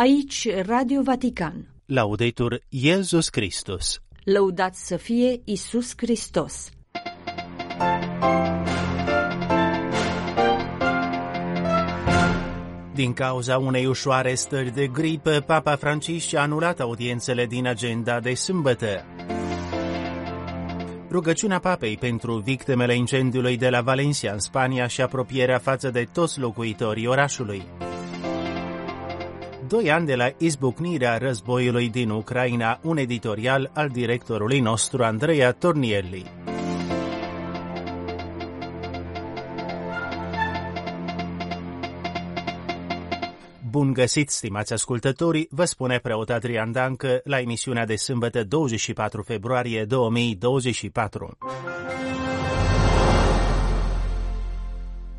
Aici Radio Vatican. Laudetur Iesus Christus. Lăudați să fie Isus Hristos. Din cauza unei ușoare stări de gripă, Papa Francis a anulat audiențele din agenda de sâmbătă. Rugăciunea papei pentru victimele incendiului de la Valencia în Spania și apropierea față de toți locuitorii orașului. Doi ani de la izbucnirea războiului din Ucraina, un editorial al directorului nostru Andreea Tornielli. Bun găsit, stimați ascultători, vă spune preot Adrian Dancă la emisiunea de sâmbătă 24 februarie 2024.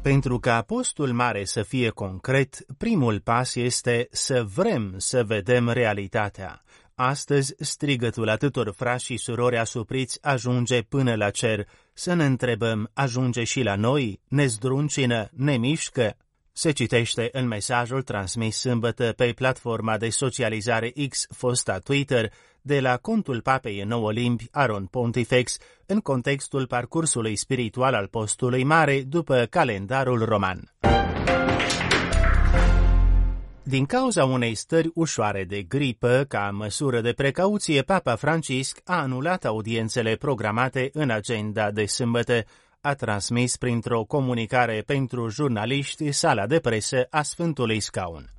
Pentru ca postul mare să fie concret, primul pas este să vrem să vedem realitatea. Astăzi, strigătul atâtor frați și surori asupriți ajunge până la cer. Să ne întrebăm, ajunge și la noi? Ne zdruncină? Ne mișcă? Se citește în mesajul transmis sâmbătă pe platforma de socializare X, fosta Twitter, de la contul papei în nouă limbi, Aron Pontifex, în contextul parcursului spiritual al postului mare după calendarul roman. Din cauza unei stări ușoare de gripă, ca măsură de precauție, Papa Francisc a anulat audiențele programate în agenda de sâmbătă, a transmis printr-o comunicare pentru jurnaliști sala de presă a Sfântului Scaun.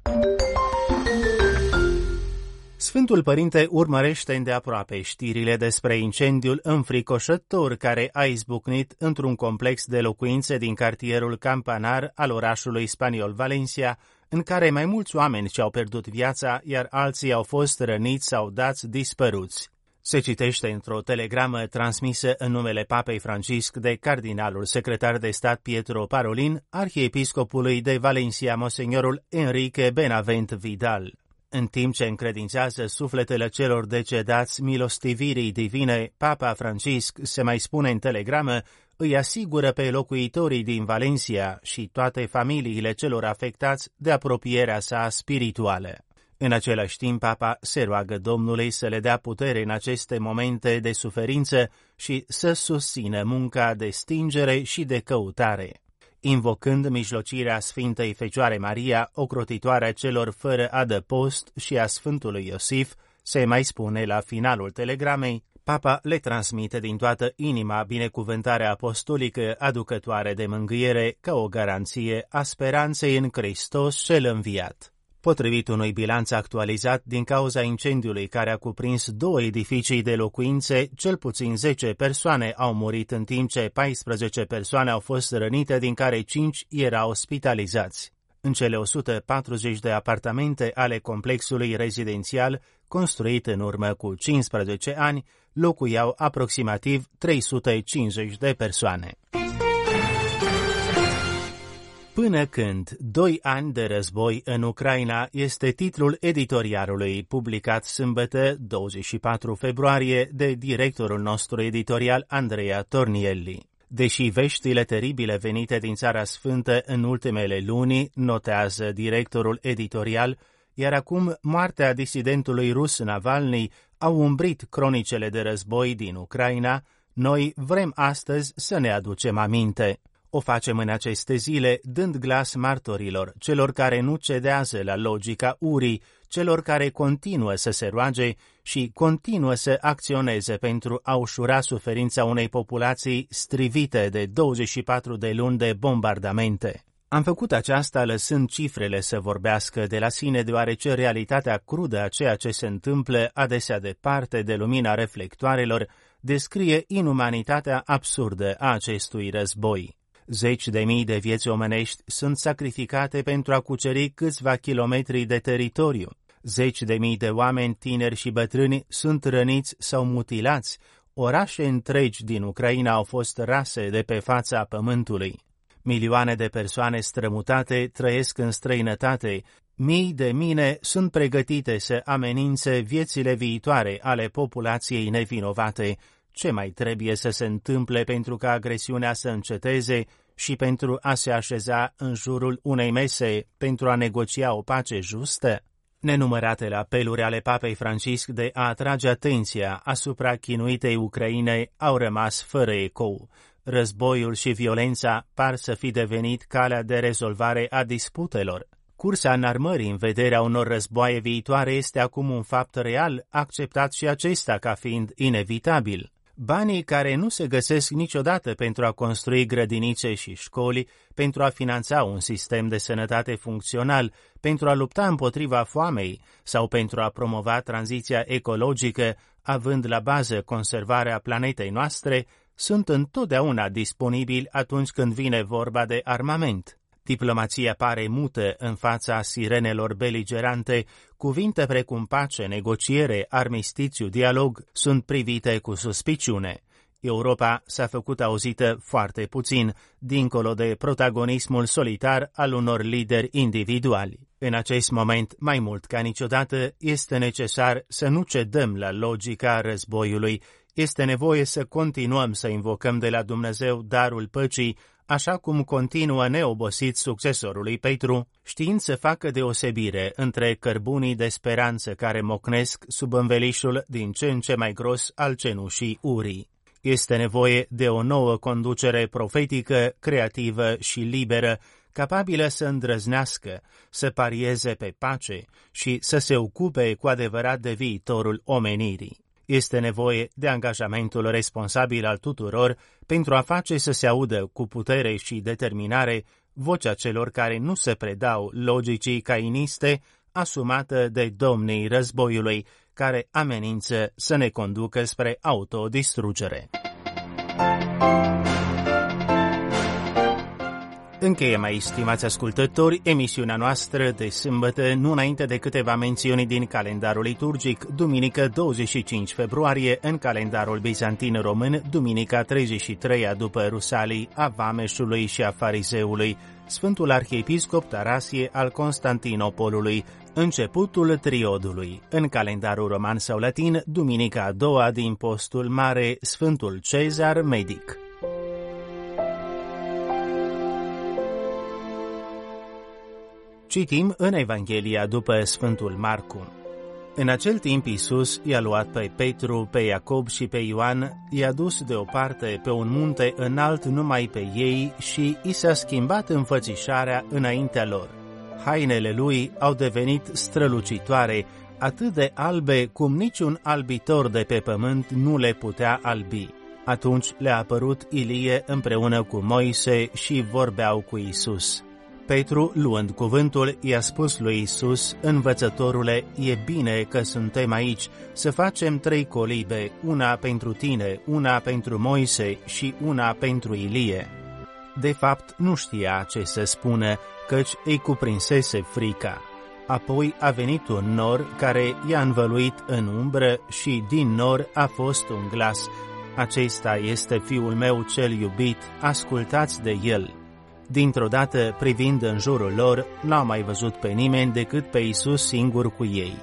Sfântul Părinte urmărește îndeaproape știrile despre incendiul înfricoșător care a izbucnit într-un complex de locuințe din cartierul Campanar al orașului spaniol Valencia, în care mai mulți oameni și-au pierdut viața, iar alții au fost răniți sau dați dispăruți. Se citește într-o telegramă transmisă în numele Papei Francisc de cardinalul secretar de stat Pietro Parolin, arhiepiscopului de Valencia, Monsignorul Enrique Benavent Vidal. În timp ce încredințează sufletele celor decedați milostivirii divine, Papa Francisc, se mai spune în telegramă, îi asigură pe locuitorii din Valencia și toate familiile celor afectați de apropierea sa spirituală. În același timp, Papa se roagă Domnului să le dea putere în aceste momente de suferință și să susțină munca de stingere și de căutare. Invocând mijlocirea Sfintei Fecioare Maria, ocrotitoarea celor fără adăpost și a Sfântului Iosif, se mai spune la finalul telegramei, Papa le transmite din toată inima binecuvântarea apostolică aducătoare de mângâiere ca o garanție a speranței în Hristos cel înviat. Potrivit unui bilanț actualizat din cauza incendiului care a cuprins două edificii de locuințe, cel puțin 10 persoane au murit în timp ce 14 persoane au fost rănite, din care 5 erau ospitalizați. În cele 140 de apartamente ale complexului rezidențial, construit în urmă cu 15 ani, locuiau aproximativ 350 de persoane. Până când doi ani de război în Ucraina este titlul editorialului publicat sâmbătă 24 februarie de directorul nostru editorial Andreea Tornielli. Deși veștile teribile venite din Țara Sfântă în ultimele luni, notează directorul editorial, iar acum moartea disidentului rus Navalny au umbrit cronicele de război din Ucraina, noi vrem astăzi să ne aducem aminte. O facem în aceste zile dând glas martorilor, celor care nu cedează la logica urii, celor care continuă să se roage și continuă să acționeze pentru a ușura suferința unei populații strivite de 24 de luni de bombardamente. Am făcut aceasta lăsând cifrele să vorbească de la sine, deoarece realitatea crudă a ceea ce se întâmplă adesea departe de lumina reflectoarelor descrie inumanitatea absurdă a acestui război. Zeci de mii de vieți omenești sunt sacrificate pentru a cuceri câțiva kilometri de teritoriu. Zeci de mii de oameni tineri și bătrâni sunt răniți sau mutilați. Orașe întregi din Ucraina au fost rase de pe fața pământului. Milioane de persoane strămutate trăiesc în străinătate. Mii de mine sunt pregătite să amenințe viețile viitoare ale populației nevinovate, ce mai trebuie să se întâmple pentru ca agresiunea să înceteze și pentru a se așeza în jurul unei mese pentru a negocia o pace justă? Nenumăratele apeluri ale Papei Francisc de a atrage atenția asupra chinuitei Ucrainei au rămas fără ecou. Războiul și violența par să fi devenit calea de rezolvare a disputelor. Cursa înarmării în vederea unor războaie viitoare este acum un fapt real, acceptat și acesta ca fiind inevitabil. Banii care nu se găsesc niciodată pentru a construi grădinițe și școli, pentru a finanța un sistem de sănătate funcțional, pentru a lupta împotriva foamei sau pentru a promova tranziția ecologică, având la bază conservarea planetei noastre, sunt întotdeauna disponibili atunci când vine vorba de armament. Diplomația pare mută în fața sirenelor beligerante, cuvinte precum pace, negociere, armistițiu, dialog sunt privite cu suspiciune. Europa s-a făcut auzită foarte puțin, dincolo de protagonismul solitar al unor lideri individuali. În acest moment, mai mult ca niciodată, este necesar să nu cedăm la logica războiului. Este nevoie să continuăm să invocăm de la Dumnezeu darul păcii, așa cum continuă neobosit succesorului Petru, știind să facă deosebire între cărbunii de speranță care mocnesc sub învelișul din ce în ce mai gros al cenușii urii. Este nevoie de o nouă conducere profetică, creativă și liberă, capabilă să îndrăznească, să parieze pe pace și să se ocupe cu adevărat de viitorul omenirii. Este nevoie de angajamentul responsabil al tuturor pentru a face să se audă cu putere și determinare vocea celor care nu se predau logicii cainiste asumată de domnii războiului, care amenință să ne conducă spre autodistrugere. Încheiem aici, stimați ascultători, emisiunea noastră de sâmbătă, nu înainte de câteva mențiuni din calendarul liturgic, duminică 25 februarie, în calendarul bizantin român, duminica 33-a după Rusalii, a Vameșului și a Farizeului, Sfântul Arhiepiscop Tarasie al Constantinopolului, începutul triodului. În calendarul roman sau latin, duminica a doua din postul mare, Sfântul Cezar Medic. Citim în Evanghelia după Sfântul Marcu. În acel timp Iisus i-a luat pe Petru, pe Iacob și pe Ioan, i-a dus deoparte pe un munte înalt numai pe ei și i s-a schimbat înfățișarea înaintea lor. Hainele lui au devenit strălucitoare, atât de albe cum niciun albitor de pe pământ nu le putea albi. Atunci le-a apărut Ilie împreună cu Moise și vorbeau cu Isus. Petru, luând cuvântul, i-a spus lui Isus, învățătorule, e bine că suntem aici, să facem trei colibe, una pentru tine, una pentru Moise și una pentru Ilie. De fapt, nu știa ce să spună, căci îi cuprinsese frica. Apoi a venit un nor care i-a învăluit în umbră și din nor a fost un glas. Acesta este fiul meu cel iubit, ascultați de el. Dintr-o dată, privind în jurul lor, n-au mai văzut pe nimeni decât pe Isus singur cu ei.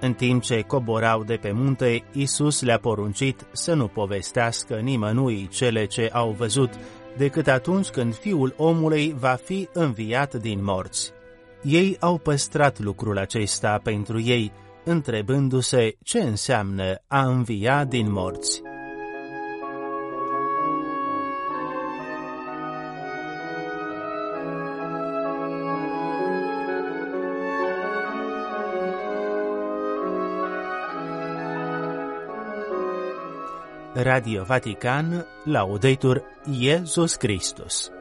În timp ce coborau de pe munte, Isus le-a poruncit să nu povestească nimănui cele ce au văzut, decât atunci când Fiul omului va fi înviat din morți. Ei au păstrat lucrul acesta pentru ei, întrebându-se ce înseamnă a învia din morți. Radio Vatican, Laudetur Jesus Christus.